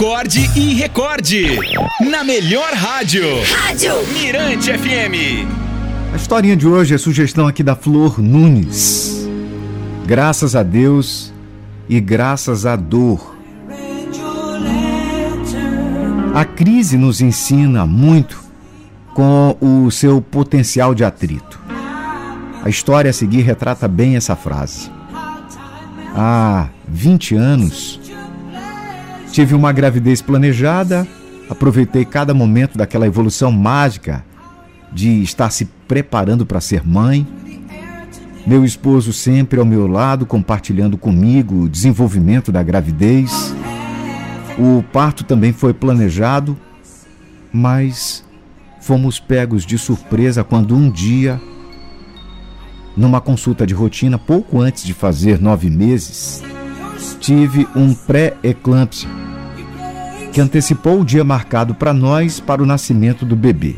Acorde e recorde. Na melhor rádio. Rádio Mirante FM. A historinha de hoje é sugestão aqui da Flor Nunes. Graças a Deus e graças à dor. A crise nos ensina muito com o seu potencial de atrito. A história a seguir retrata bem essa frase. Há 20 anos, tive uma gravidez planejada, aproveitei cada momento daquela evolução mágica de estar se preparando para ser mãe. Meu esposo sempre ao meu lado, compartilhando comigo o desenvolvimento da gravidez. O parto também foi planejado, mas fomos pegos de surpresa quando um dia, numa consulta de rotina, pouco antes de fazer nove meses, tive um pré-eclâmpsia que antecipou o dia marcado para nós para o nascimento do bebê.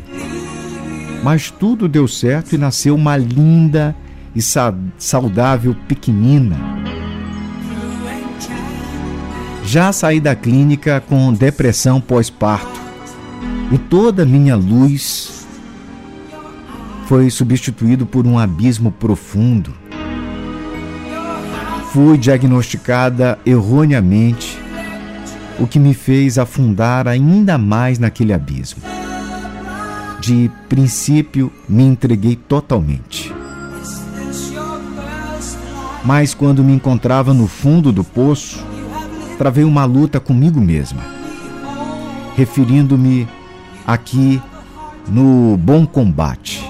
Mas tudo deu certo e nasceu uma linda e saudável pequenina. Já saí da clínica com depressão pós-parto e toda minha luz foi substituído por um abismo profundo. Fui diagnosticada erroneamente, o que me fez afundar ainda mais naquele abismo. De princípio, me entreguei totalmente. Mas quando me encontrava no fundo do poço, travei uma luta comigo mesma, referindo-me aqui no Bom Combate.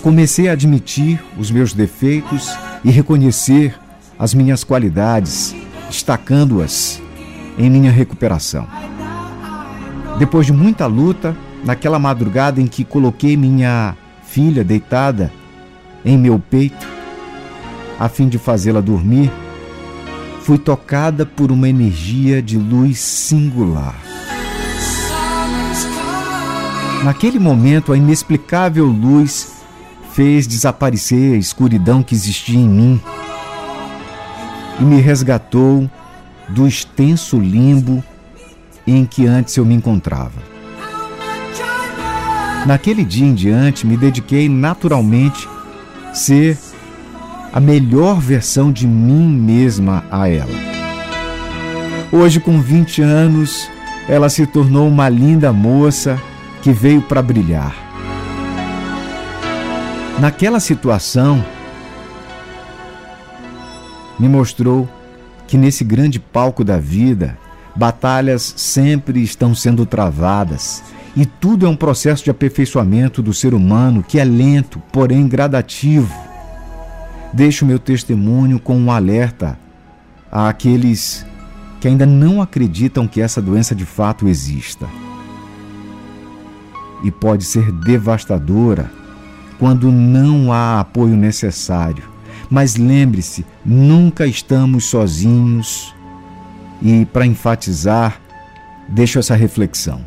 Comecei a admitir os meus defeitos e reconhecer as minhas qualidades, destacando-as em minha recuperação. Depois de muita luta, naquela madrugada em que coloquei minha filha deitada em meu peito, a fim de fazê-la dormir, fui tocada por uma energia de luz singular. Naquele momento, a inexplicável luz fez desaparecer a escuridão que existia em mim e me resgatou do extenso limbo em que antes eu me encontrava. Naquele dia em diante, me dediquei naturalmente a ser a melhor versão de mim mesma a ela. Hoje, com 20 anos, ela se tornou uma linda moça que veio para brilhar. Naquela situação, me mostrou que nesse grande palco da vida, batalhas sempre estão sendo travadas. E tudo é um processo de aperfeiçoamento do ser humano que é lento, porém gradativo. Deixo meu testemunho com um alerta àqueles que ainda não acreditam que essa doença de fato exista. E pode ser devastadora quando não há apoio necessário. Mas lembre-se, nunca estamos sozinhos. E para enfatizar, deixo essa reflexão.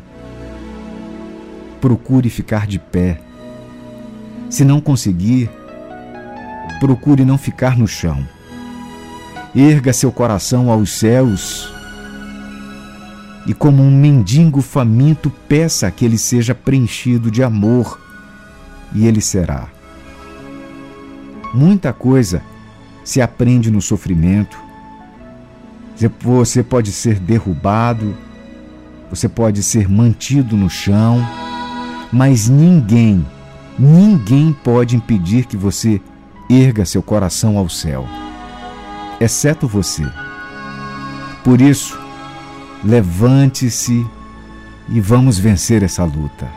Procure ficar de pé. Se não conseguir, procure não ficar no chão. Erga seu coração aos céus e, como um mendigo faminto, peça que ele seja preenchido de amor, e ele será. Muita coisa se aprende no sofrimento. Você pode ser derrubado, você pode ser mantido no chão, mas ninguém, ninguém pode impedir que você erga seu coração ao céu, exceto você. Por isso, Levante-se e vamos vencer essa luta.